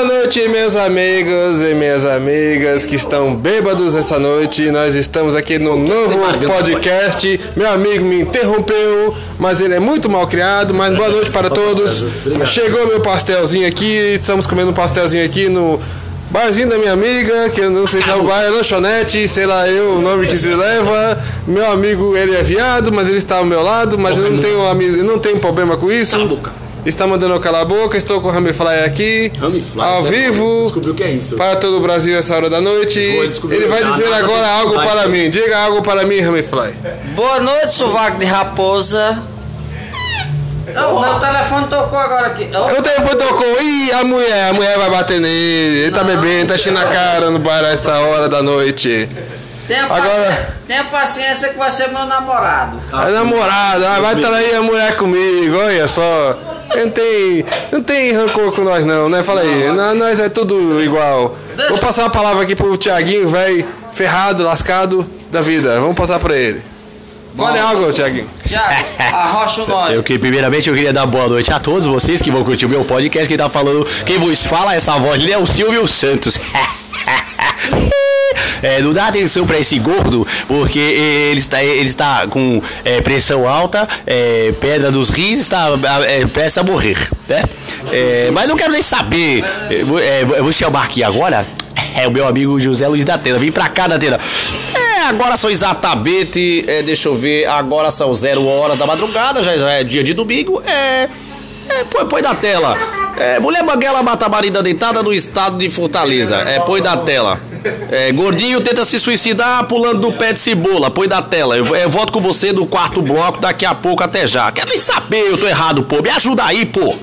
Boa noite, meus amigos e minhas amigas que estão bêbados essa noite. Nós estamos aqui no novo podcast. Meu amigo me interrompeu, mas ele é muito mal criado. Mas boa noite para todos. Chegou meu pastelzinho aqui. Estamos comendo um pastelzinho aqui no barzinho da minha amiga, que eu não sei se é o bar, é lanchonete, sei lá eu o nome que se leva. Meu amigo, ele é viado, mas ele está ao meu lado, mas eu não tenho, eu não tenho problema com isso. Está mandando eu calar a boca, estou com o Ramifly aqui, Ramifly, ao certo? vivo, Descobriu o que é isso. para todo o Brasil essa hora da noite. Ele vai nada, dizer nada agora algo para mim. Diga algo para mim, Ramifly. Boa noite, sovaco de raposa. Não, meu telefone tocou agora aqui. Ô, O telefone tocou, ih, a mulher, a mulher vai bater nele. Ele tá bebendo, tá enchendo a cara no bar a essa hora da noite. tenha, Agora- paciência, tenha paciência que vai ser meu namorado. A namorada, ah, vai trair a mulher comigo, olha só. Não tem, não tem rancor com nós não, né? Fala aí, nó- nós é tudo igual. Vou passar a palavra aqui pro Tiaguinho, velho, ferrado, lascado da vida. Vamos passar pra ele. Fale algo, Tiaguinho. Tiago, arrocha o nome. Eu que primeiramente eu queria dar boa noite a todos vocês que vão curtir o meu podcast. Quem tá falando, quem vos fala essa voz ali é o Silvio Santos. É, não dá atenção pra esse gordo, porque ele está, ele está com é, pressão alta, é, pedra dos rins, está é, prestes a morrer, né? É, mas não quero nem saber. É, eu vou chamar aqui agora. É o meu amigo José Luiz da Tena. Vem pra cá, da Tena. É, agora são exatamente. é, deixa eu ver. Agora são zero horas da madrugada, já, já é dia de domingo. É. É, põe, põe da tela. É, mulher banguela mata marida deitada no estado de Fortaleza. É, põe da tela. É, gordinho tenta se suicidar pulando do pé de cebola. Põe da tela. Eu, eu volto com você no quarto bloco daqui a pouco até já. Quero nem saber, eu tô errado, pô. Me ajuda aí, pô.